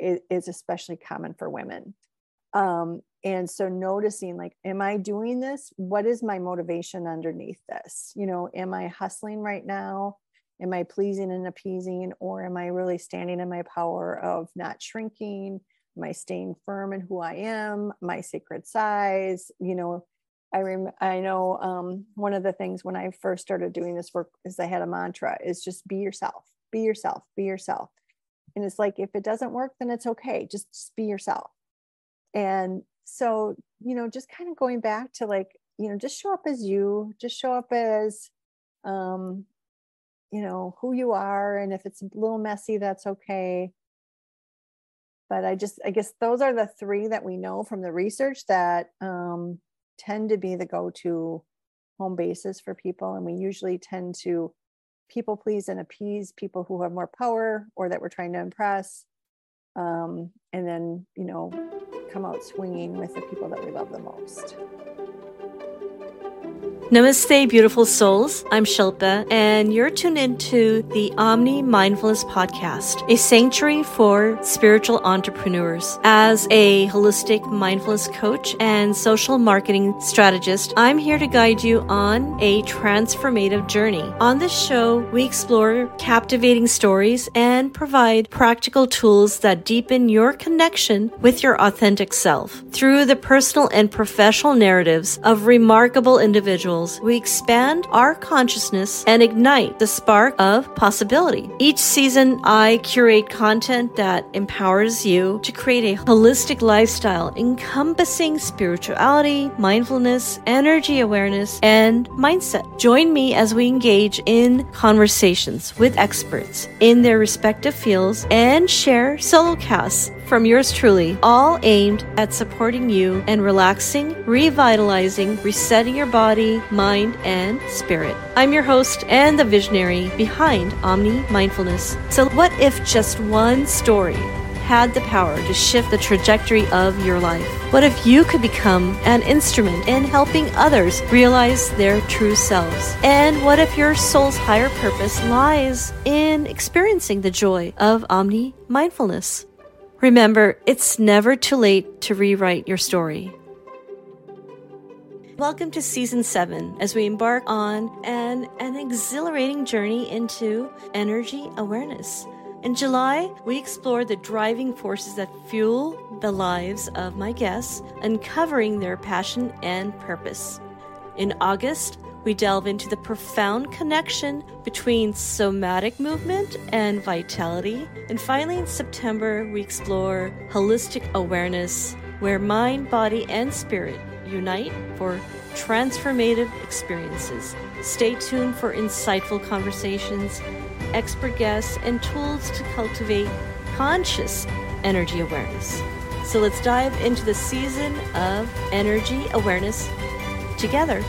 is, especially common for women. Um, and so noticing like, am I doing this? What is my motivation underneath this? You know, am I hustling right now? Am I pleasing and appeasing? Or am I really standing in my power of not shrinking? Am I staying firm in who I am, my sacred size? You know, I rem- I know um, one of the things when I first started doing this work is I had a mantra is just be yourself, be yourself, be yourself. And it's like if it doesn't work, then it's okay. Just, just be yourself. And so, you know, just kind of going back to like, you know, just show up as you, just show up as um, you know, who you are. And if it's a little messy, that's okay. But I just, I guess those are the three that we know from the research that um, tend to be the go to home bases for people. And we usually tend to people please and appease people who have more power or that we're trying to impress. Um, and then, you know, come out swinging with the people that we love the most. Namaste, beautiful souls. I'm Shilpa, and you're tuned into the Omni Mindfulness Podcast, a sanctuary for spiritual entrepreneurs. As a holistic mindfulness coach and social marketing strategist, I'm here to guide you on a transformative journey. On this show, we explore captivating stories and provide practical tools that deepen your connection with your authentic self. Through the personal and professional narratives of remarkable individuals, we expand our consciousness and ignite the spark of possibility. Each season, I curate content that empowers you to create a holistic lifestyle encompassing spirituality, mindfulness, energy awareness, and mindset. Join me as we engage in conversations with experts in their respective fields and share solo casts from yours truly, all aimed at supporting you and relaxing, revitalizing, resetting your body, mind, and spirit. I'm your host and the visionary behind Omni Mindfulness. So, what if just one story? had the power to shift the trajectory of your life? What if you could become an instrument in helping others realize their true selves? And what if your soul's higher purpose lies in experiencing the joy of omni mindfulness? Remember, it's never too late to rewrite your story. Welcome to season seven as we embark on an, an exhilarating journey into energy awareness. In July, we explored the driving forces that fuel the lives of my guests, uncovering their passion and purpose. In August, we delve into the profound connection between somatic movement and vitality. And finally, in September, we explore holistic awareness, where mind, body, and spirit unite for transformative experiences. Stay tuned for insightful conversations, expert guests, and tools to cultivate conscious energy awareness. So let's dive into the season of energy awareness together.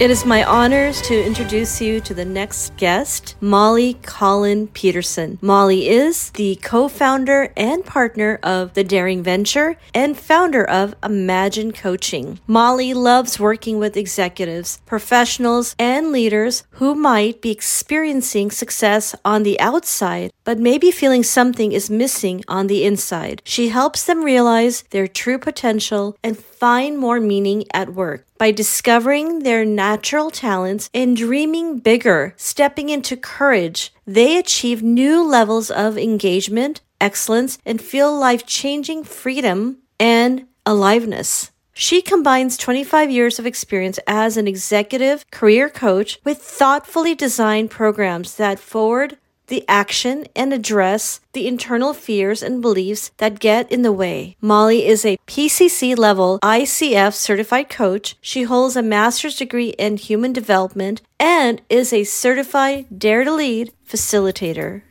It is my honors to introduce you to the next guest, Molly Conlin Peterson. Molly is the co founder and partner of The Daring Venture and founder of Imagine Coaching. Molly loves working with executives, professionals, and leaders who might be experiencing success on the outside, but maybe feeling something is missing on the inside. She helps them realize their true potential and find more meaning at work by discovering their natural talents and dreaming bigger, stepping into courage. They achieve new levels of engagement, excellence, and feel life changing freedom and aliveness. She combines 25 years of experience as an executive career coach with thoughtfully designed programs that forward the action and address the internal fears and beliefs that get in the way. Molly is a PCC level ICF certified coach. She holds a master's degree in human development and is a certified Dare to Lead facilitator.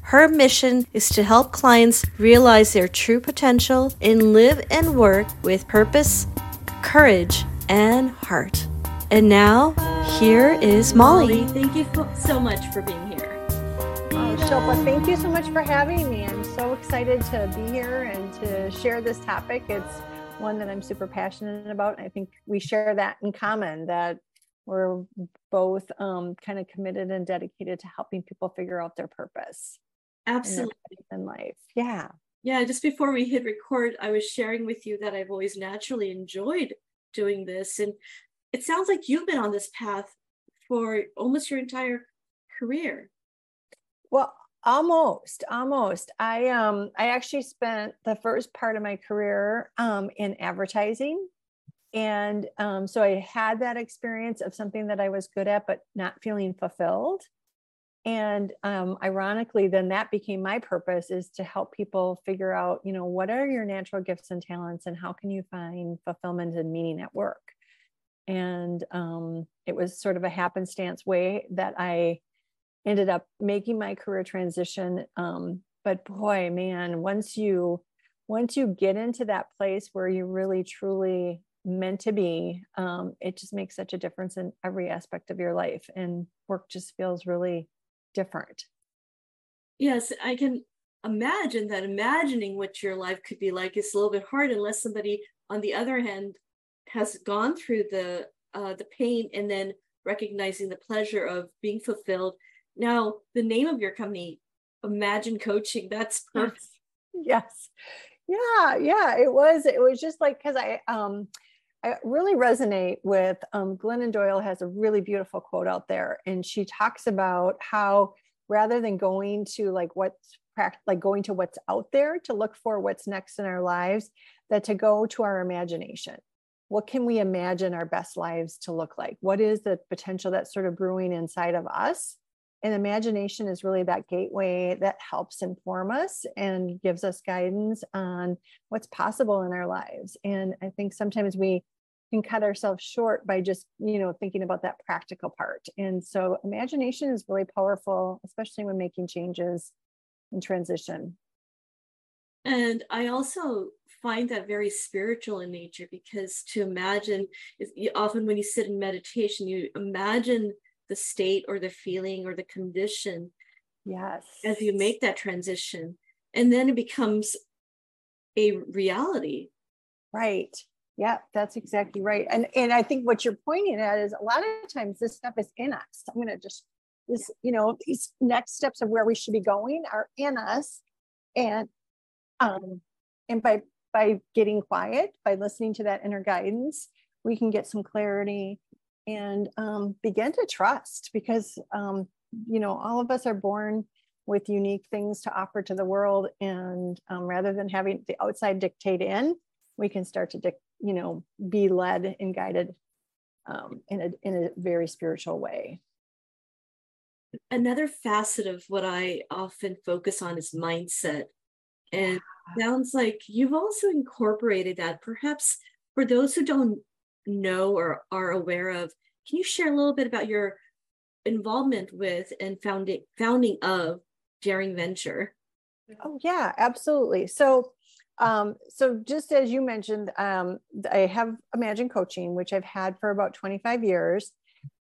Her mission is to help clients realize their true potential and live and work with purpose, courage, and heart. And now, here is Molly. Molly thank you so much for being here. Shilpa, thank you so much for having me. I'm so excited to be here and to share this topic. It's one that I'm super passionate about. I think we share that in common that we're both um, kind of committed and dedicated to helping people figure out their purpose. Absolutely. In, in life. Yeah. Yeah. Just before we hit record, I was sharing with you that I've always naturally enjoyed doing this. And it sounds like you've been on this path for almost your entire career. Well, almost, almost. I um I actually spent the first part of my career um in advertising. And um, so I had that experience of something that I was good at, but not feeling fulfilled. And um, ironically, then that became my purpose is to help people figure out, you know, what are your natural gifts and talents and how can you find fulfillment and meaning at work? And um, it was sort of a happenstance way that I ended up making my career transition. Um, but boy, man, once you once you get into that place where you're really truly meant to be, um, it just makes such a difference in every aspect of your life, and work just feels really different. Yes, I can imagine that. Imagining what your life could be like is a little bit hard unless somebody, on the other hand, has gone through the uh, the pain and then recognizing the pleasure of being fulfilled now, the name of your company, Imagine Coaching, that's perfect. Yes. Yeah, yeah, it was it was just like cuz I um I really resonate with um, Glennon Doyle has a really beautiful quote out there, and she talks about how rather than going to like what's like going to what's out there to look for what's next in our lives, that to go to our imagination. What can we imagine our best lives to look like? What is the potential that's sort of brewing inside of us? And imagination is really that gateway that helps inform us and gives us guidance on what's possible in our lives. And i think sometimes we can cut ourselves short by just you know thinking about that practical part. And so imagination is really powerful especially when making changes in transition. And i also find that very spiritual in nature because to imagine is often when you sit in meditation you imagine the state or the feeling or the condition yes as you make that transition. And then it becomes a reality. Right. Yeah that's exactly right. And and i think what you're pointing at is a lot of times this stuff is in us. I'm going to just this you know these next steps of where we should be going are in us. And um and by by getting quiet by listening to that inner guidance we can get some clarity and um, begin to trust because um, you know all of us are born with unique things to offer to the world. And um, rather than having the outside dictate in we can start to you know be led and guided um, in a in a very spiritual way. Another facet of what i often focus on is mindset. And sounds like you've also incorporated that. Perhaps for those who don't know or are aware of. Can you share a little bit about your involvement with and founding founding of Daring Venture? Oh yeah, absolutely. So um, so just as you mentioned, um, I have Imagine Coaching, which I've had for about 25 years.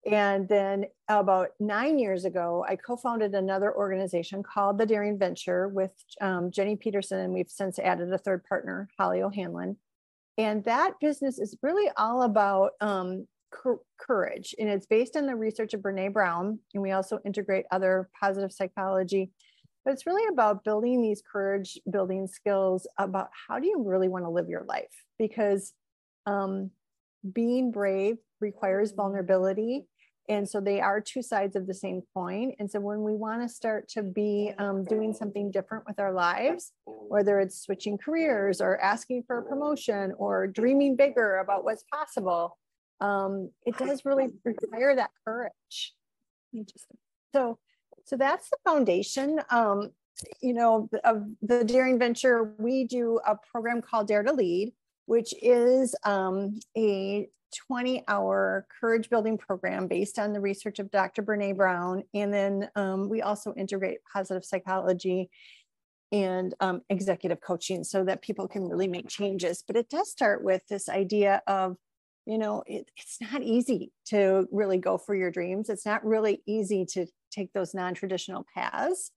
And then about nine years ago, I co-founded another organization called the Daring Venture with um, Jenny Peterson, and we've since added a third partner, Holly O'Hanlon. And that business is really all about um, courage. And it's based on the research of Brene Brown. And we also integrate other positive psychology. But it's really about building these courage building skills about how do you really want to live your life? Because um, being brave requires vulnerability and so they are two sides of the same coin. And so when we want to start to be um, doing something different with our lives whether it's switching careers or asking for a promotion or dreaming bigger about what's possible um, it does really require that courage. So so that's the foundation um, you know of the daring venture. We do a program called dare to lead which is um, a 20 hour courage building program based on the research of Dr. Brene Brown. And then um, we also integrate positive psychology and um, executive coaching so that people can really make changes. But it does start with this idea of, you know, it, it's not easy to really go for your dreams. It's not really easy to take those non traditional paths.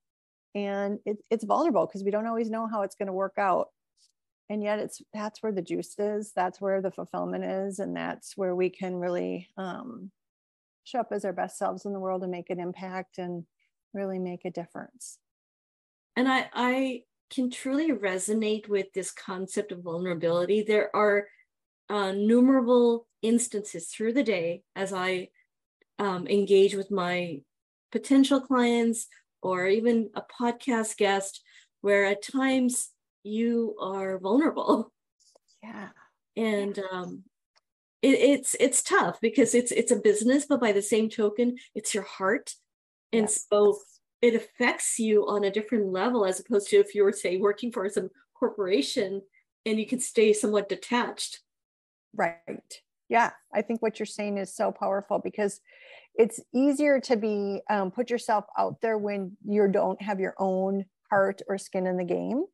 And it, it's vulnerable because we don't always know how it's going to work out and yet it's that's where the juice is that's where the fulfillment is and that's where we can really um, show up as our best selves in the world and make an impact and really make a difference and I I can truly resonate with this concept of vulnerability. There are uh, numerable instances through the day as I um, engage with my potential clients or even a podcast guest where at times you are vulnerable. Yeah. And um, it, it's it's tough because it's it's a business, but by the same token, it's your heart. And yes. so it affects you on a different level as opposed to if you were say working for some corporation and you could stay somewhat detached right yeah i think what you're saying is so powerful because it's easier to be um, put yourself out there when you don't have your own heart or skin in the game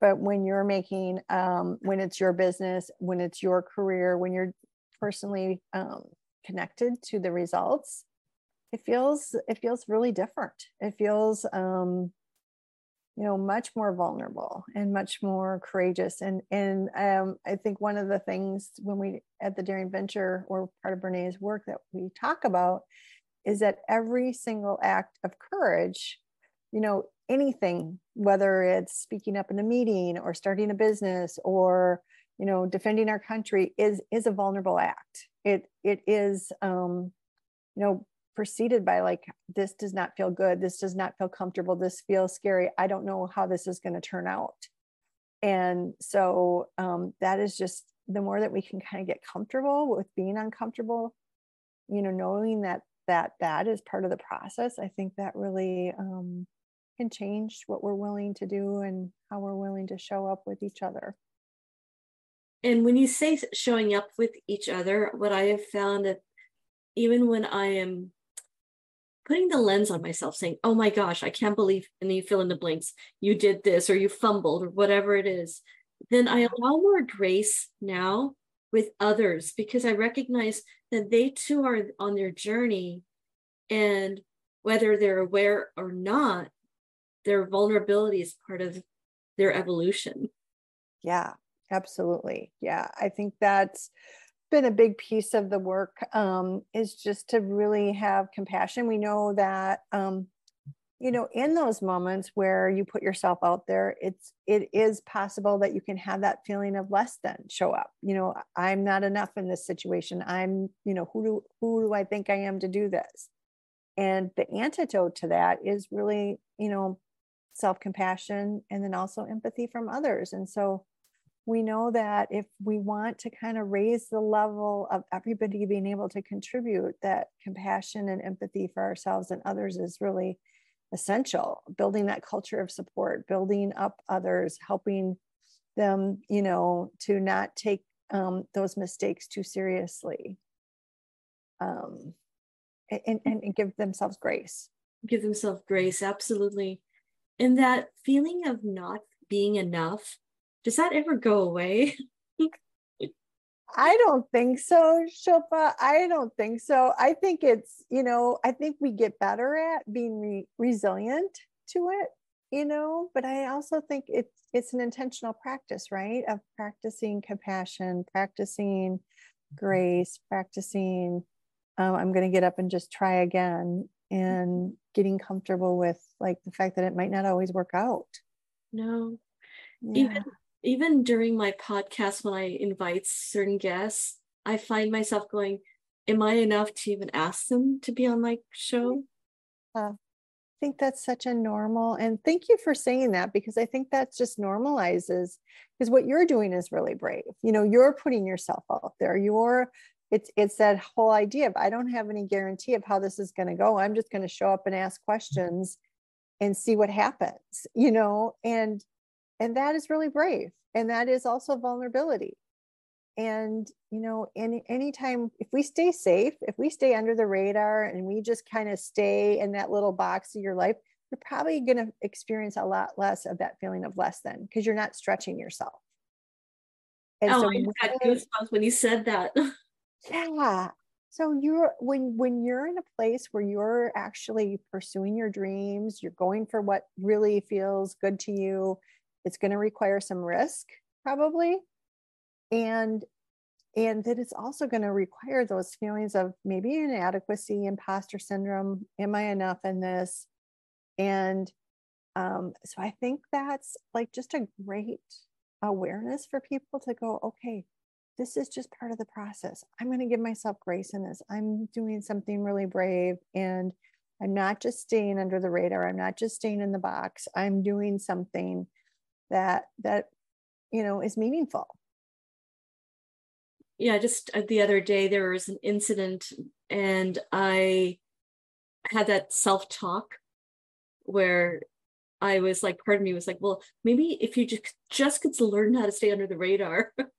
but when you're making um, when it's your business when it's your career when you're personally um, connected to the results it feels it feels really different. It feels um, you know much more vulnerable and much more courageous. And and um, i think one of the things when we at the daring venture or part of brene's work that we talk about is that every single act of courage you know anything whether it's speaking up in a meeting or starting a business or you know defending our country is is a vulnerable act. It it is um you know preceded by like this does not feel good this does not feel comfortable this feels scary i don't know how this is going to turn out. And so um, that is just the more that we can kind of get comfortable with being uncomfortable you know knowing that that that is part of the process i think that really um, can change what we're willing to do and how we're willing to show up with each other. And when you say showing up with each other what i have found that even when i am putting the lens on myself saying oh my gosh i can't believe and then you fill in the blanks you did this or you fumbled or whatever it is then i mm-hmm. allow more grace now with others because i recognize that they too are on their journey and whether they're aware or not their vulnerability is part of their evolution yeah absolutely yeah i think that's been a big piece of the work um, is just to really have compassion. We know that um, you know in those moments where you put yourself out there, it's it is possible that you can have that feeling of less than show up. You know, I'm not enough in this situation. I'm you know who do who do I think I am to do this? And the antidote to that is really you know self compassion and then also empathy from others. And so we know that if we want to kind of raise the level of everybody being able to contribute, that compassion and empathy for ourselves and others is really essential. Building that culture of support, building up others, helping them, you know, to not take um, those mistakes too seriously. Um, and, and, and give themselves grace. Give themselves grace, absolutely. And that feeling of not being enough does that ever go away? I don't think so, Shilpa. I don't think so. I think it's, you know, I think we get better at being re- resilient to it, you know, but I also think it's it's an intentional practice, right? Of practicing compassion, practicing grace, practicing um, I'm going to get up and just try again and getting comfortable with like the fact that it might not always work out. No. Yeah. Even even during my podcast when I invite certain guests, I find myself going, Am I enough to even ask them to be on my show? Uh, I think that's such a normal, and thank you for saying that because I think that just normalizes because what you're doing is really brave. You know, you're putting yourself out there. You're it's it's that whole idea of I don't have any guarantee of how this is going to go. I'm just going to show up and ask questions and see what happens, you know, and and that is really brave and that is also vulnerability and you know any anytime if we stay safe if we stay under the radar and we just kind of stay in that little box of your life you're probably going to experience a lot less of that feeling of less than because you're not stretching yourself and oh, so I got goosebumps when you said that. yeah. So you're when when you're in a place where you're actually pursuing your dreams, you're going for what really feels good to you, it's going to require some risk probably and and that it's also going to require those feelings of maybe inadequacy imposter syndrome am i enough in this and um, so I think that's like just a great awareness for people to go, okay, this is just part of the process. I'm going to give myself grace in this. I'm doing something really brave and I'm not just staying under the radar. I'm not just staying in the box. I'm doing something that that you know is meaningful. Yeah, just uh, the other day there was an incident and I had that self-talk where I was like, part of me was like, well, maybe if you just just could learn how to stay under the radar.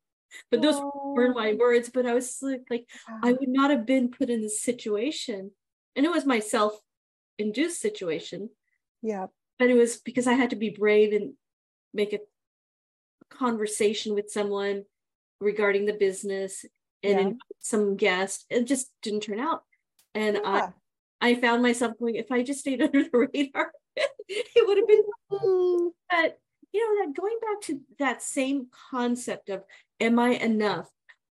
but those oh. weren't my oh. words. But I was like, like I ah. would not have been put in this situation, and it was my self-induced situation. Yeah. But it was because I had to be brave and make a conversation with someone regarding the business and yeah. some guest. It just didn't turn out, and yeah. I I found myself going, if I just stayed under the radar, it would have been. But you know that going back to that same concept of am I enough?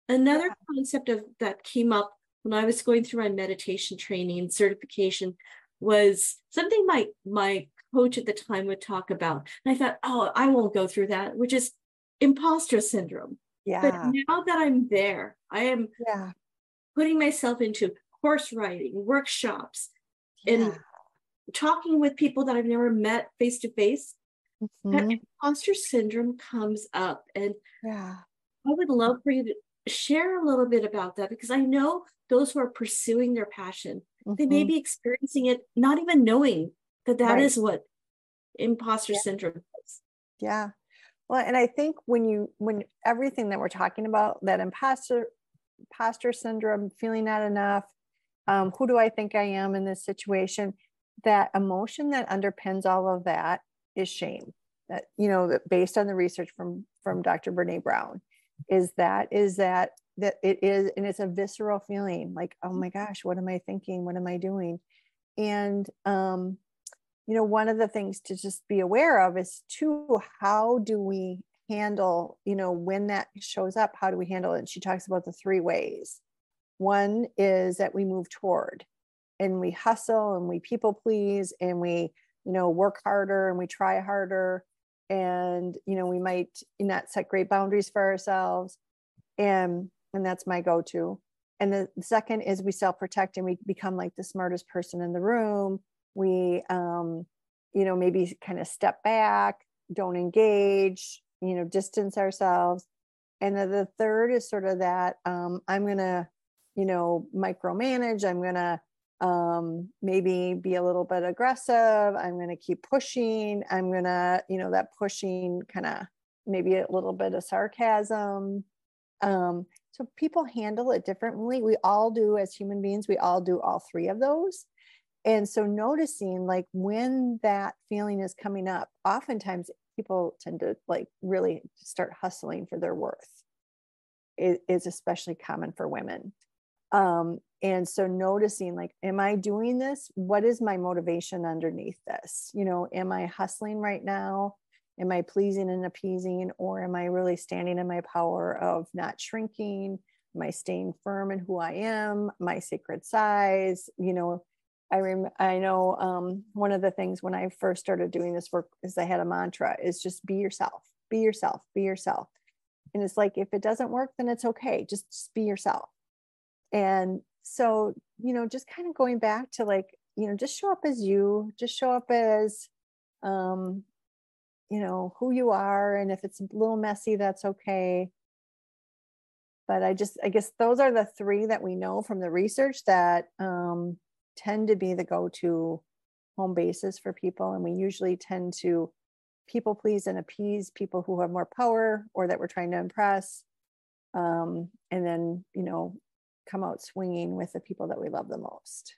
Another concept of that came up when I was going through my meditation training and certification was something my my coach at the time would talk about. And I thought, oh, I won't go through that, which is imposter syndrome. Yeah. But now that I'm there, I am yeah. putting myself into course writing, workshops, yeah. and talking with people that I've never met face to face. That mm-hmm. imposter syndrome comes up. And yeah. I would love for you to share a little bit about that because I know those who are pursuing their passion, mm-hmm. they may mm-hmm. be experiencing it, not even knowing that that right. is what imposter yeah. syndrome is. Yeah. Well, and I think when you when everything that we're talking about, that imposter imposter syndrome, feeling not enough, um, who do I think I am in this situation? That emotion that underpins all of that is shame. That you know, based on the research from from Dr. Brene Brown, is that is that that it is and it's a visceral feeling like oh my gosh what am i thinking? What am i doing? And um you know one of the things to just be aware of is too how do we handle you know when that shows up how do we handle it? And she talks about the three ways. One is that we move toward and we hustle and we people please and we you know work harder and we try harder and you know we might not set great boundaries for ourselves and and that's my go-to. And the second is we self-protect and we become like the smartest person in the room. We um you know maybe kind of step back don't engage you know distance ourselves. And then the third is sort of that um i'm gonna you know micromanage i'm gonna um, maybe be a little bit aggressive. I'm going to keep pushing. I'm going to, you know, that pushing kind of maybe a little bit of sarcasm. Um, so people handle it differently. We all do as human beings, we all do all three of those. And so noticing like when that feeling is coming up, oftentimes people tend to like really start hustling for their worth. It is especially common for women. Um, and so noticing like am i doing this? What is my motivation underneath this? You know am i hustling right now? Am i pleasing and appeasing? Or am i really standing in my power of not shrinking? Am i staying firm in who i am? My sacred size? You know i rem- i know um, one of the things when i first started doing this work is i had a mantra is just be yourself be yourself be yourself. And it's like if it doesn't work then it's okay. Just, just be yourself. And so you know just kind of going back to like you know just show up as you just show up as um you know who you are and if it's a little messy that's okay. But i just i guess those are the three that we know from the research that um, tend to be the go-to home bases for people and we usually tend to people please and appease people who have more power or that we're trying to impress. Um, and then you know come out swinging with the people that we love the most.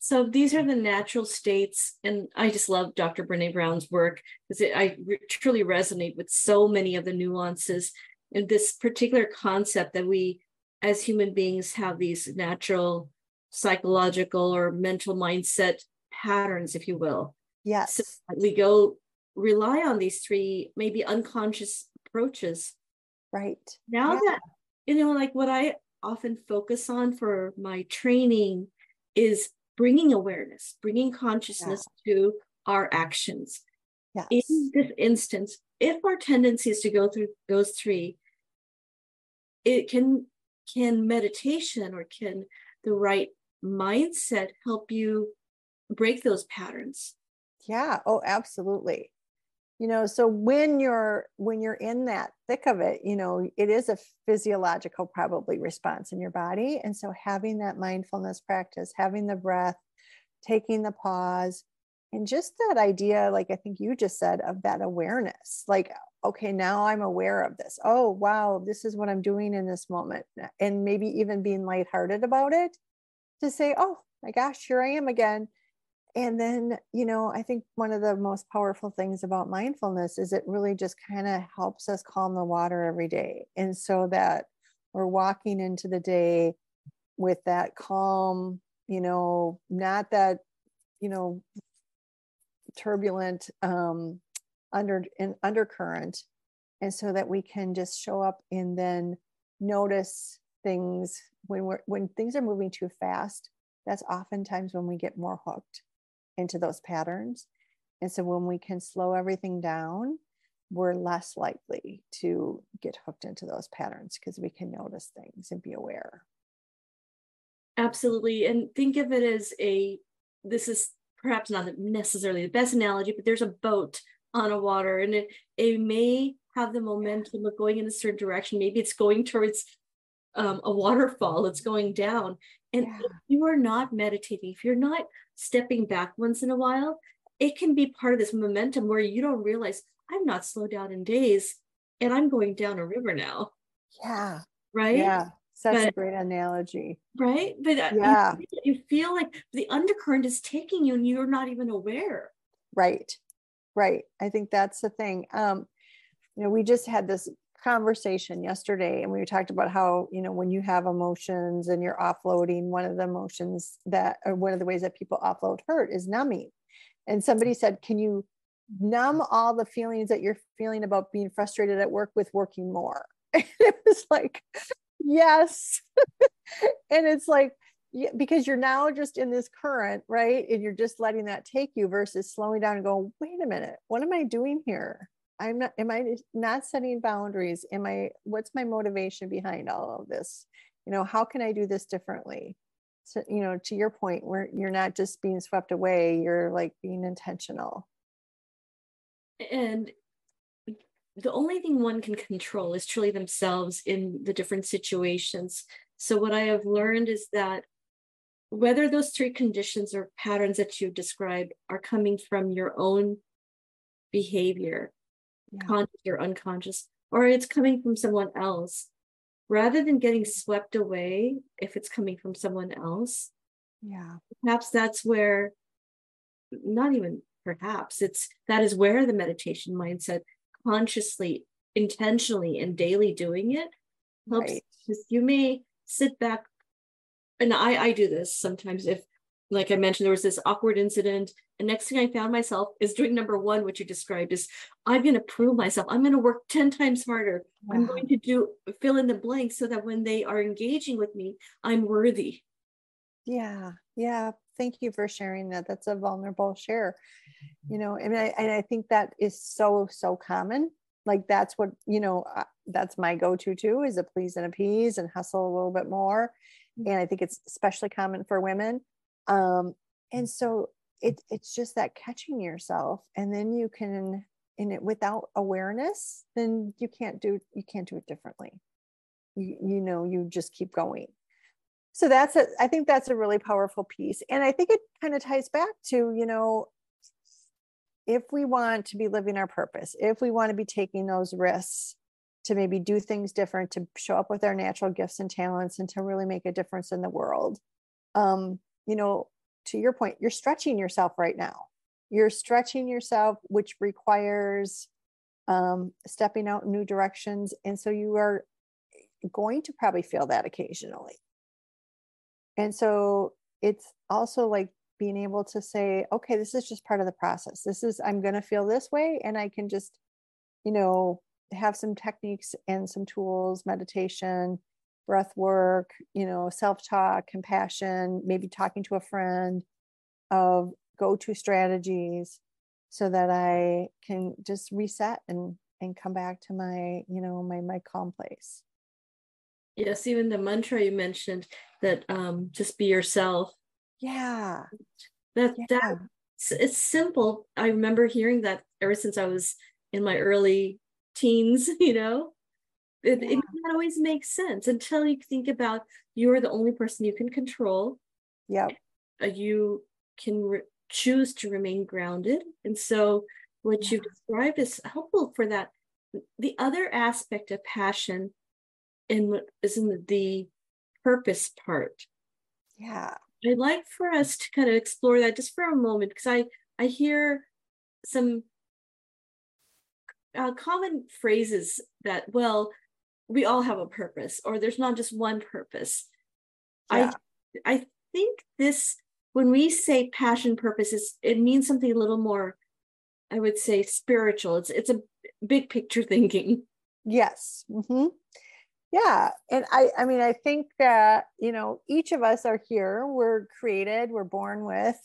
So these are the natural states, and I just love Dr. Brene Brown's work because I re- truly resonate with so many of the nuances in this particular concept that we, as human beings, have these natural psychological or mental mindset patterns, if you will. Yes, so we go rely on these three maybe unconscious approaches. Right now yeah. that you know, like what I often focus on for my training is bringing awareness, bringing consciousness yeah. to our actions. Yes. In this instance, if our tendency is to go through those three, it can can meditation or can the right mindset help you break those patterns? Yeah. Oh, absolutely. You know, so when you're when you're in that thick of it, you know, it is a physiological probably response in your body. And so having that mindfulness practice, having the breath, taking the pause, and just that idea, like I think you just said, of that awareness. Like, okay, now I'm aware of this. Oh, wow, this is what I'm doing in this moment. And maybe even being lighthearted about it to say, oh my gosh, here I am again and then you know i think one of the most powerful things about mindfulness is it really just kind of helps us calm the water every day. And so that we're walking into the day with that calm you know not that you know turbulent um under in undercurrent. And so that we can just show up and then notice things when we're when things are moving too fast that's oftentimes when we get more hooked into those patterns. And so when we can slow everything down, we're less likely to get hooked into those patterns because we can notice things and be aware. Absolutely. And think of it as a this is perhaps not necessarily the best analogy, but there's a boat on a water and it, it may have the momentum of going in a certain direction. Maybe it's going towards um, a waterfall, it's going down. And yeah. if you are not meditating, if you're not stepping back once in a while, it can be part of this momentum where you don't realize I'm not slowed down in days and I'm going down a river now. Yeah. Right. Yeah. Such but, a great analogy. Right. But yeah. You, you feel like the undercurrent is taking you and you're not even aware. Right. Right. I think that's the thing. Um, you know, we just had this conversation yesterday and we talked about how you know when you have emotions and you're offloading one of the emotions that or one of the ways that people offload hurt is numbing. And somebody said can you numb all the feelings that you're feeling about being frustrated at work with working more? It was like yes. And it's like because you're now just in this current right? And you're just letting that take you versus slowing down and going wait a minute what am i doing here I'm not, am I not setting boundaries? Am I, what's my motivation behind all of this? You know, how can I do this differently? So, you know, to your point, where you're not just being swept away, you're like being intentional. And the only thing one can control is truly themselves in the different situations. So, what I have learned is that whether those three conditions or patterns that you described are coming from your own behavior yeah. conscious or unconscious, or it's coming from someone else, rather than getting swept away if it's coming from someone else. Yeah. Perhaps that's where, not even perhaps, it's that is where the meditation mindset consciously, intentionally, and daily doing it helps. Right. You may sit back and I, I do this sometimes if like I mentioned, there was this awkward incident. And next thing I found myself is doing number one, which you described is I'm going to prove myself. I'm going to work 10 times harder. Wow. I'm going to do fill in the blanks so that when they are engaging with me, I'm worthy. Yeah. Yeah. Thank you for sharing that. That's a vulnerable share. You know, and I, and I think that is so, so common. Like that's what, you know, uh, that's my go to too is a please and appease and hustle a little bit more. Mm. And I think it's especially common for women um, and so it, it's just that catching yourself and then you can in it without awareness then you can't do you can't do it differently. You, you know you just keep going. So that's a i think that's a really powerful piece. And i think it kind of ties back to you know if we want to be living our purpose if we want to be taking those risks to maybe do things different to show up with our natural gifts and talents and to really make a difference in the world um, you know, to your point, you're stretching yourself right now. You're stretching yourself, which requires um, stepping out in new directions. And so you are going to probably feel that occasionally. And so it's also like being able to say, okay, this is just part of the process. This is, I'm going to feel this way. And I can just, you know, have some techniques and some tools, meditation, breath work, you know, self talk, compassion, maybe talking to a friend of go to strategies so that I can just reset and and come back to my, you know, my my calm place. Yes, even the mantra you mentioned that um just be yourself. Yeah. That yeah. that it's simple. I remember hearing that ever since I was in my early teens, you know. It, yeah. it not always makes sense until you think about you're the only person you can control. Yeah. Uh, you can re- choose to remain grounded. And so what yeah. you've described is helpful for that. The other aspect of passion in is in the purpose part. Yeah. I'd like for us to kind of explore that just for a moment because I I hear some uh, common phrases that well we all have a purpose or there's not just one purpose. Yeah. I I think this when we say passion purpose it means something a little more I would say spiritual. It's it's a big picture thinking. Yes. Mm-hmm yeah and i i mean i think that you know each of us are here we're created we're born with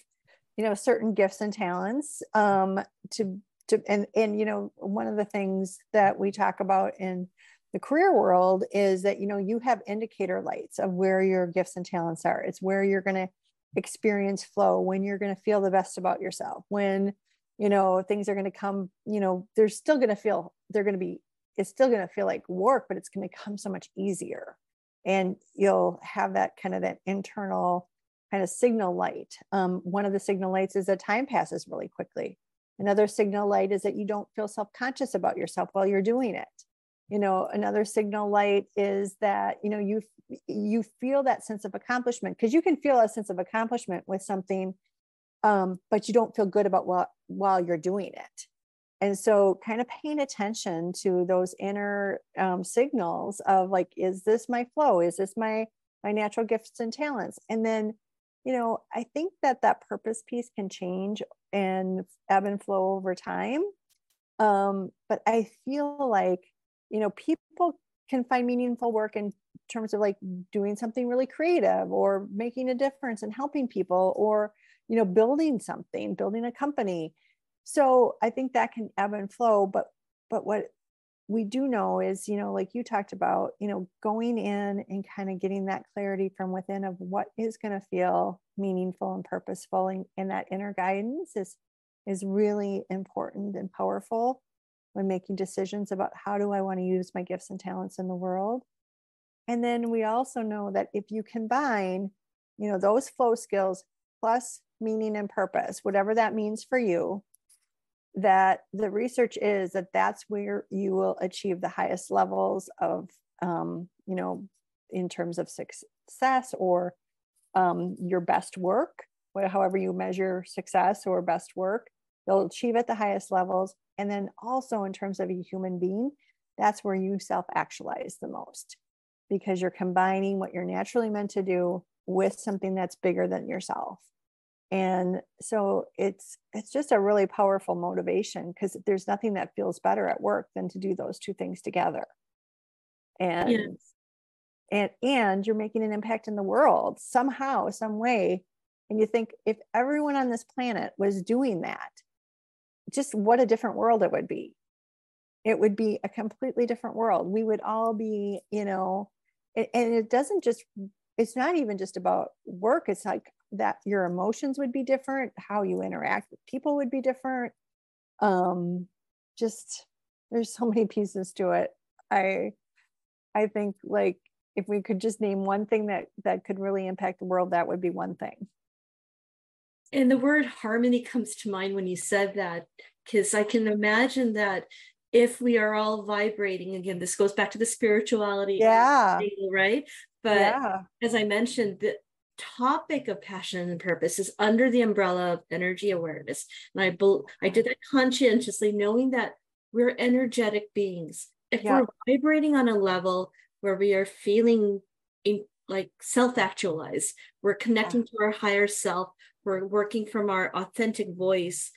you know certain gifts and talents um to to and and you know one of the things that we talk about in the career world is that you know you have indicator lights of where your gifts and talents are it's where you're going to experience flow when you're going to feel the best about yourself when you know things are going to come you know they're still going to feel they're going to be it's still going to feel like work, but it's going to come so much easier. And you'll have that kind of that internal kind of signal light. Um, one of the signal lights is that time passes really quickly. Another signal light is that you don't feel self conscious about yourself while you're doing it. You know, another signal light is that you know you you feel that sense of accomplishment because you can feel a sense of accomplishment with something, um, but you don't feel good about what while you're doing it. And so kind of paying attention to those inner um, signals of like is this my flow? Is this my my natural gifts and talents? And then you know i think that that purpose piece can change and ebb and flow over time. Um, but i feel like you know people can find meaningful work in terms of like doing something really creative or making a difference and helping people or you know building something building a company. So i think that can ebb and flow but but what we do know is you know like you talked about you know going in and kind of getting that clarity from within of what is going to feel meaningful and purposeful and, and that inner guidance is is really important and powerful when making decisions about how do i want to use my gifts and talents in the world. And then we also know that if you combine you know those flow skills plus meaning and purpose whatever that means for you that the research is that that's where you will achieve the highest levels of um, you know in terms of success or um, your best work however you measure success or best work you'll achieve at the highest levels and then also in terms of a human being that's where you self actualize the most because you're combining what you're naturally meant to do with something that's bigger than yourself. And so it's it's just a really powerful motivation because there's nothing that feels better at work than to do those two things together. And yes. and and you're making an impact in the world somehow some way. And you think if everyone on this planet was doing that just what a different world it would be. It would be a completely different world. We would all be you know and it doesn't just it's not even just about work. It's like that your emotions would be different how you interact with people would be different. Um just there's so many pieces to it. I i think like if we could just name one thing that that could really impact the world that would be one thing and the word harmony comes to mind when you said that because i can imagine that if we are all vibrating again this goes back to the spirituality yeah right but yeah. as i mentioned the topic of passion and purpose is under the umbrella of energy awareness and i be, i did that conscientiously knowing that we're energetic beings if yeah. we're vibrating on a level where we are feeling in, like self-actualized we're connecting yeah. to our higher self we're working from our authentic voice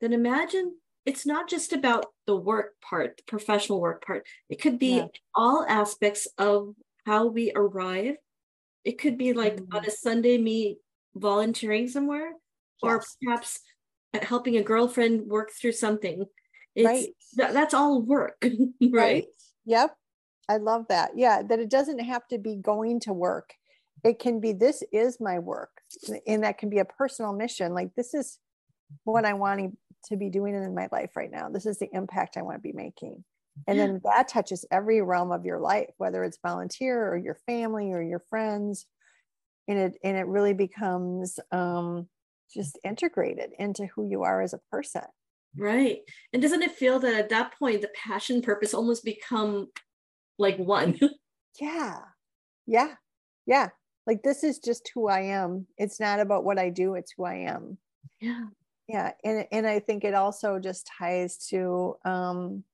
then imagine it's not just about the work part the professional work part it could be yeah. all aspects of how we arrive it could be like mm-hmm. on a Sunday, me volunteering somewhere, yes. or perhaps helping a girlfriend work through something. It's, Right. that, that's all work, right? Yep. I love that. Yeah. That it doesn't have to be going to work. It can be, this is my work. And that can be a personal mission. Like, this is what I want to be doing in my life right now. This is the impact I want to be making. And then that touches every realm of your life, whether it's volunteer or your family or your friends. And it, and it really becomes um, just integrated into who you are as a person. Right. And doesn't it feel that at that point the passion purpose almost become like one? Yeah. Yeah. Yeah. Like this is just who I am. It's not about what I do, it's who I am. yeah. Yeah. And and I think it also just ties to um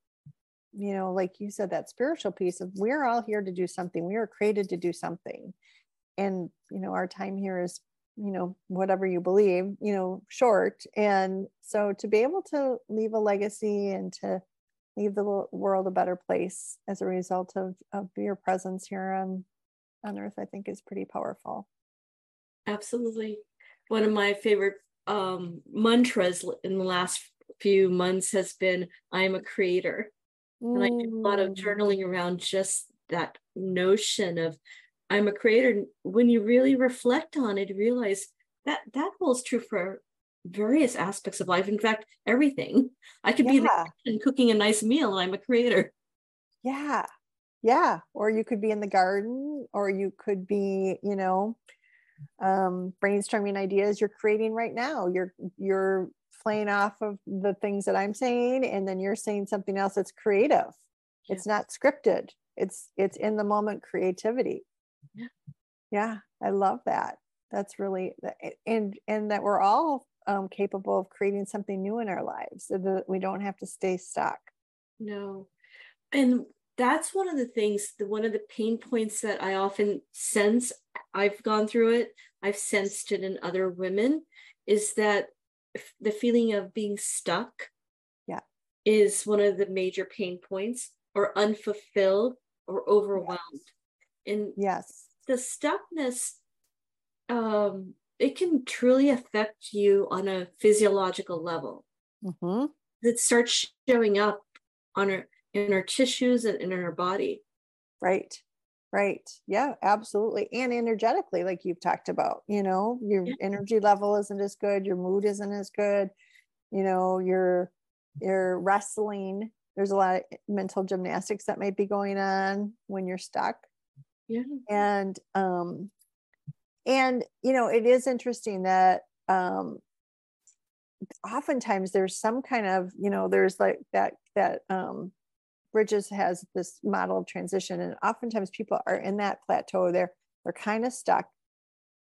you know, like you said that spiritual piece of we're all here to do something. We are created to do something. And you know, our time here is you know whatever you believe you know short and so to be able to leave a legacy and to leave the world a better place as a result of, of your presence here on on earth i think is pretty powerful Absolutely. One of my favorite um, mantras in the last few months has been I am a creator. And I do a lot of Mm, journaling around just that notion of I'm a creator. When you really reflect on it, realize that that holds true for various aspects of life. In fact, everything. I could be in the kitchen cooking a nice meal and I'm a creator. yeah yeah or you could be in the garden or you could be you know um brainstorming ideas you're creating right now you're you're playing off of the things that i'm saying and then you're saying something else that's creative Yeah. it's not scripted it's it's in the moment creativity Yeah. yeah i love that that's really and and that we're all um, capable of creating something new in our lives so that we don't have to stay stuck No. And that's one of the things, the one of the pain points that I often sense. I've gone through it, I've sensed it in other women, is that the feeling of being stuck Yeah. is one of the major pain points, or unfulfilled or overwhelmed. And yes the stuckness um it can truly affect you on a physiological level hmm that starts showing up on our in our tissues and in our body Right. Right. Yeah, absolutely. And energetically, like you've talked about, you know, your Yeah. energy level isn't as good, your mood isn't as good, you know, you're you're wrestling. There's a lot of mental gymnastics that might be going on when you're stuck. yeah And um and you know, it is interesting that um oftentimes there's some kind of, you know, there's like that that um Bridges has this model of transition, and oftentimes people are in that plateau. They're they're kind of stuck,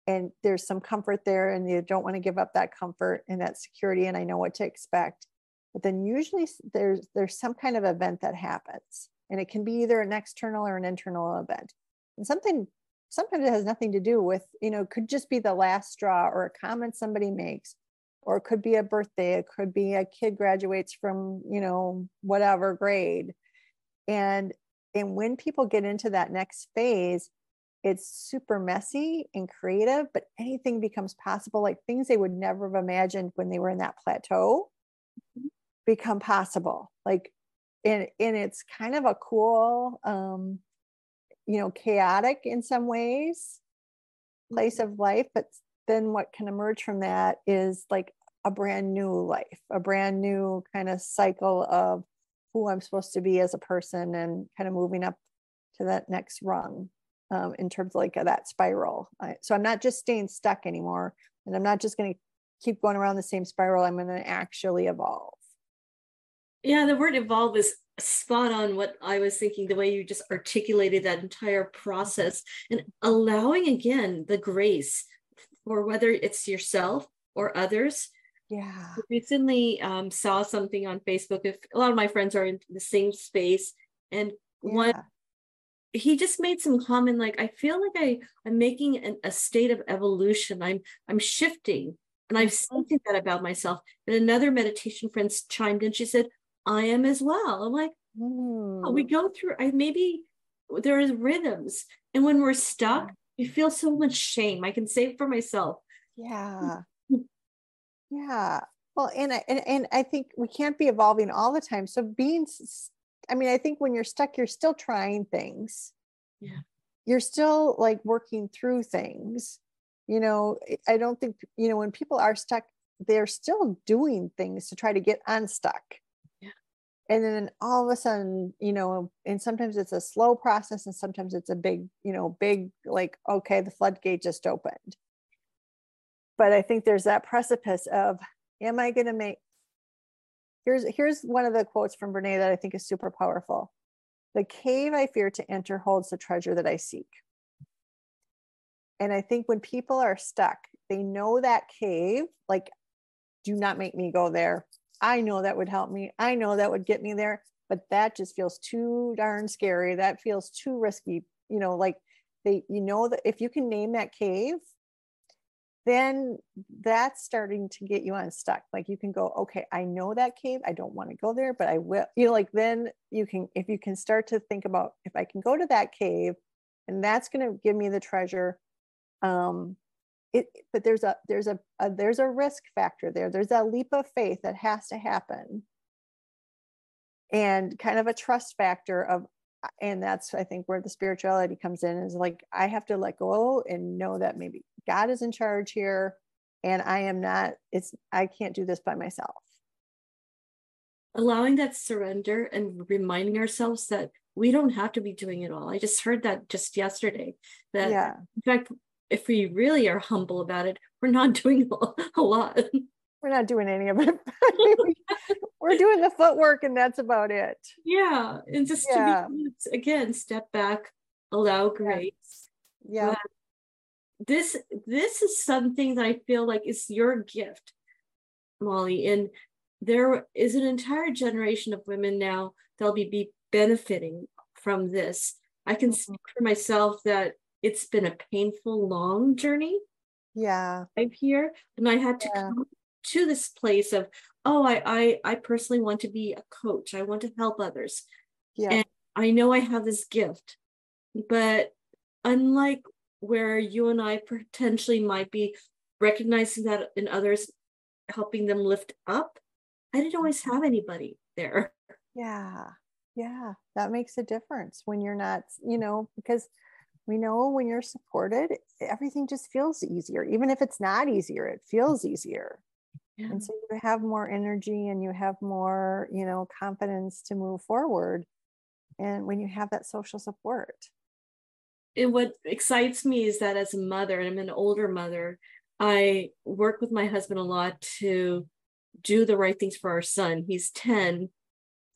and there's some comfort there, and you don't want to give up that comfort and that security. And I know what to expect, but then usually there's there's some kind of event that happens, and it can be either an external or an internal event, and something sometimes it has nothing to do with you know could just be the last straw or a comment somebody makes or it could be a birthday it could be a kid graduates from you know whatever grade and and when people get into that next phase it's super messy and creative but anything becomes possible like things they would never have imagined when they were in that plateau become possible like and and it's kind of a cool um you know chaotic in some ways place of life but then what can emerge from that is like a brand new life a brand new kind of cycle of who i'm supposed to be as a person and kind of moving up to that next rung um, in terms of like that spiral. I, so i'm not just staying stuck anymore and i'm not just going to keep going around the same spiral i'm going to actually evolve. Yeah the word evolve is spot on what i was thinking the way you just articulated that entire process and allowing again the grace for whether it's yourself or others yeah recently um, saw something on Facebook. If a lot of my friends are in the same space, and one he just made some comment like, "I feel like I I'm making an, a state of evolution. I'm I'm shifting, and I've Mhm. sensing that about myself." And another meditation friend chimed in. She said, "I am as well." I'm like, "Oh, we Mm, go through. I maybe there is rhythms, and when we're stuck, we feel so much shame. I can say it for myself. yeah yeah. Well and I, and, and I think we can't be evolving all the time. So being I mean I think when you're stuck you're still trying things. Yeah. You're still like working through things. You know I don't think you know when people are stuck they're still doing things to try to get unstuck. Yeah. and then all of a sudden you know and sometimes it's a slow process and sometimes it's a big you know big like okay the floodgate just opened but i think there's that precipice of am i going to make here's here's one of the quotes from brene that i think is super powerful the cave i fear to enter holds the treasure that i seek and i think when people are stuck they know that cave like do not make me go there I know that would help me. I know that would get me there, but that just feels too darn scary. That feels too risky. You know, like they, you know, that if you can name that cave, then that's starting to get you unstuck. Like you can go, okay, I know that cave. I don't want to go there, but I will. You know, like then you can, if you can start to think about if I can go to that cave and that's going to give me the treasure, um, it but there's a there's a, a there's a risk factor there there's a leap of faith that has to happen and kind of a trust factor of and that's i think where the spirituality comes in is like i have to let go and know that maybe god is in charge here and i am not it's i can't do this by myself allowing that surrender and reminding ourselves that we don't have to be doing it all i just heard that just yesterday that yeah. in fact if we really are humble about it, we're not doing a lot. We're not doing any of it. we're doing the footwork and that's about it. Yeah. And just yeah. to be, again, step back, allow grace. Yeah. this this is something that I feel like is your gift, Molly. And there is an entire generation of women now that'll be, be benefiting from this. I can mm-hmm. speak for myself that it's been a painful, long journey. Yeah. I'm here. And I had to yeah. come to this place of, oh, I, I I personally want to be a coach. I want to help others. Yeah. And I know I have this gift. But unlike where you and I potentially might be recognizing that in others, helping them lift up, I didn't always have anybody there. Yeah. Yeah. That makes a difference when you're not, you know, because we know when you're supported everything just feels easier even if it's not easier it feels easier yeah. and so you have more energy and you have more you know confidence to move forward and when you have that social support and what excites me is that as a mother and i'm an older mother i work with my husband a lot to do the right things for our son he's 10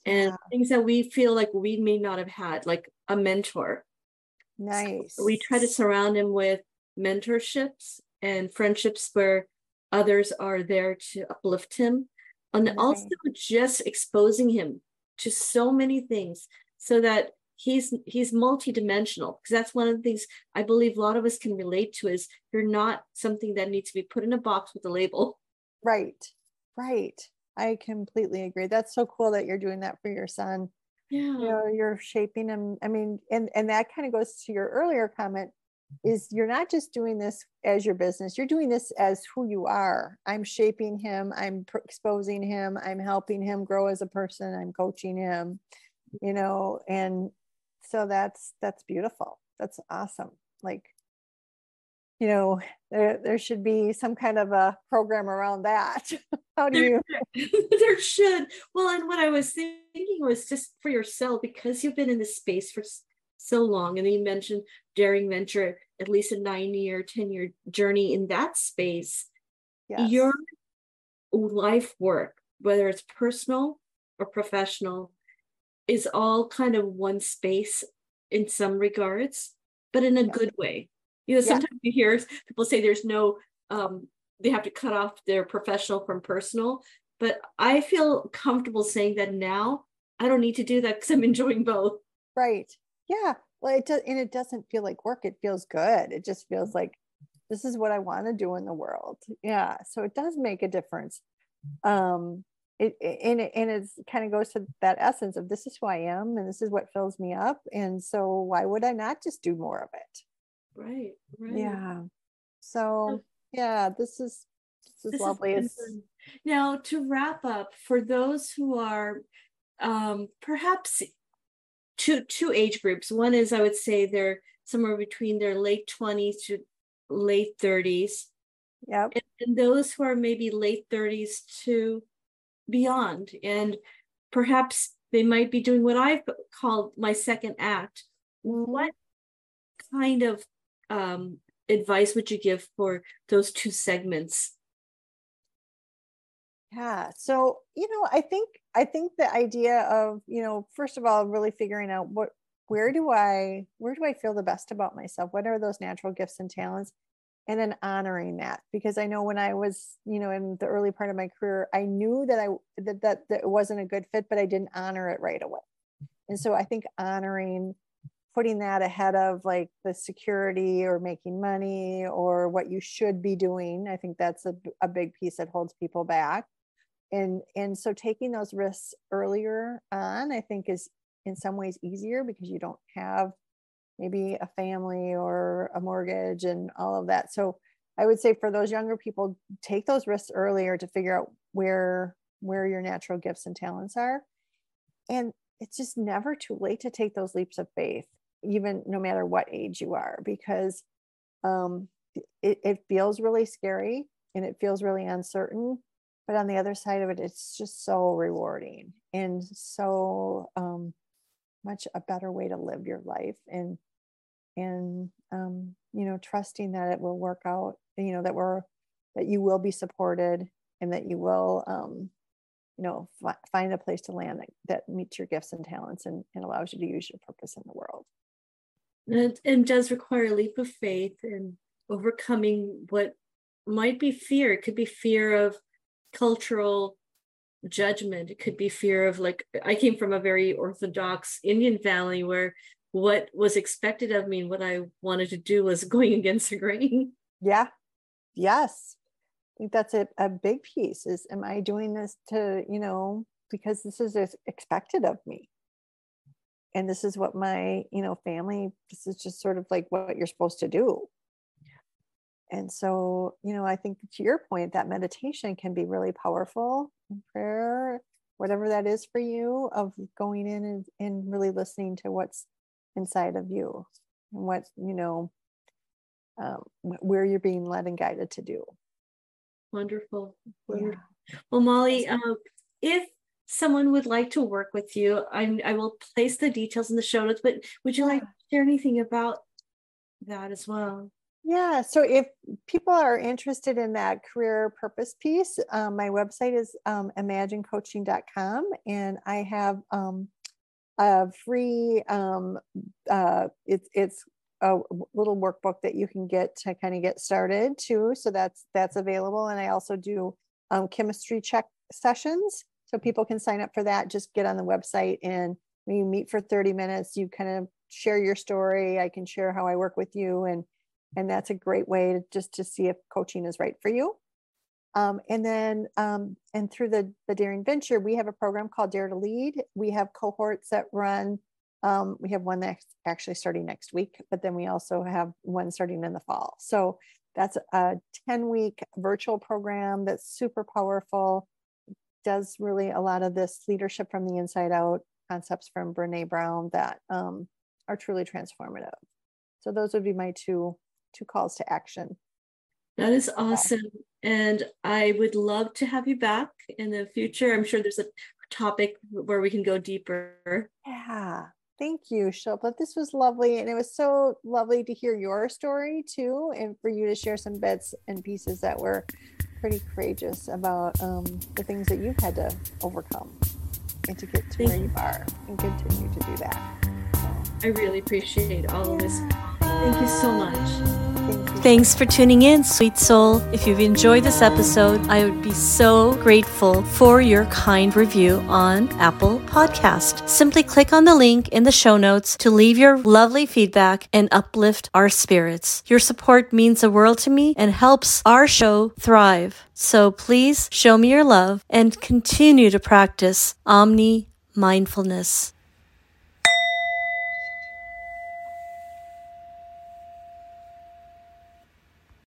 and yeah. things that we feel like we may not have had like a mentor Nice. So we try to surround him with mentorships and friendships where others are there to uplift him. And okay. also just exposing him to so many things so that he's he's multidimensional because that's one of the things I believe a lot of us can relate to is you're not something that needs to be put in a box with a label. Right. Right. I completely agree. That's so cool that you're doing that for your son yeah. you know you're shaping him. i mean and and that kind of goes to your earlier comment is you're not just doing this as your business you're doing this as who you are. I'm shaping him i'm exposing him i'm helping him grow as a person i'm coaching him you know and so that's that's beautiful. That's awesome. Like you know there there should be some kind of a program around that. How do you there should. Well and what i was thinking was just for yourself because you've been in this space for so long and you mentioned daring venture at least a nine year ten year journey in that space yes. your life work whether it's personal or professional is all kind of one space in some regards but in a yeah. good way you know, sometimes yeah. you hear people say there's no, um, they have to cut off their professional from personal. But I feel comfortable saying that now I don't need to do that because I'm enjoying both. Right. Yeah. Well, it does, and it doesn't feel like work. It feels good. It just feels like this is what I want to do in the world. Yeah. So it does make a difference. Um, it, and it, and it kind of goes to that essence of this is who I am and this is what fills me up. And so why would I not just do more of it? Right. Right. Yeah. So yeah, this is this is this lovely. It's Now, to wrap up, for those who are um, perhaps two two age groups. One is I would say they're somewhere between their late twenties to late thirties. Yep. And, and those who are maybe late thirties to beyond, and perhaps they might be doing what I've called my second act. What kind of um, advice would you give for those two segments yeah so you know i think i think the idea of you know first of all really figuring out what where do i where do i feel the best about myself? What are those natural gifts and talents? And then honoring that because i know when i was you know in the early part of my career i knew that i that that, that it wasn't a good fit but i didn't honor it right away. And so i think honoring putting that ahead of like the security or making money or what you should be doing i think that's a, a big piece that holds people back and and so taking those risks earlier on i think is in some ways easier because you don't have maybe a family or a mortgage and all of that. So i would say for those younger people take those risks earlier to figure out where where your natural gifts and talents are. And it's just never too late to take those leaps of faith even no matter what age you are because um, it, it feels really scary and it feels really uncertain but on the other side of it it's just so rewarding and so um, much a better way to live your life and and um, you know trusting that it will work out you know that we're that you will be supported and that you will um, you know f- find a place to land that, that meets your gifts and talents and, and allows you to use your purpose in the world. And, and does require a leap of faith and overcoming what might be fear. It could be fear of cultural judgment. It could be fear of like i came from a very orthodox indian family where what was expected of me and what i wanted to do was going against the grain. Yeah. Yes. I think that's a, a big piece is am i doing this to you know because this is expected of me? And this is what my you know family this is just sort of like what you're supposed to do and so you know i think to your point that meditation can be really powerful prayer whatever that is for you of going in and, and really listening to what's inside of you and what you know um, where you're being led and guided to do. Wonderful, wonderful. Yeah. well molly uh, if someone would like to work with you I, I will place the details in the show notes but would you like to share anything about that as well yeah. So if people are interested in that career purpose piece, um, my website is um, imaginecoaching.com and I have um, a free, um, uh, it's, it's a little workbook that you can get to kind of get started too. So that's, that's available. And I also do um, chemistry check sessions. So people can sign up for that. Just get on the website and when you meet for 30 minutes. You kind of share your story. I can share how I work with you and and that's a great way to just to see if coaching is right for you. Um, and then um, and through the the daring venture we have a program called dare to lead. We have cohorts that run um, we have one that's actually starting next week but then we also have one starting in the fall. So that's a 10 week virtual program that's super powerful does really a lot of this leadership from the inside out concepts from brene brown that um, are truly transformative. So those would be my two two calls to action. That is awesome. And I would love to have you back in the future. I'm sure there's a topic where we can go deeper. Yeah. Thank you, Shilpa. This was lovely. And it was so lovely to hear your story too, and for you to share some bits and pieces that were pretty courageous about um, the things that you've had to overcome and to get to Thank where you are and continue to do that. So. I really appreciate all of this Thank you so much. Thanks for tuning in, sweet soul. If you've enjoyed this episode, I would be so grateful for your kind review on Apple Podcast. Simply click on the link in the show notes to leave your lovely feedback and uplift our spirits. Your support means the world to me and helps our show thrive. So please show me your love and continue to practice Omni mindfulness.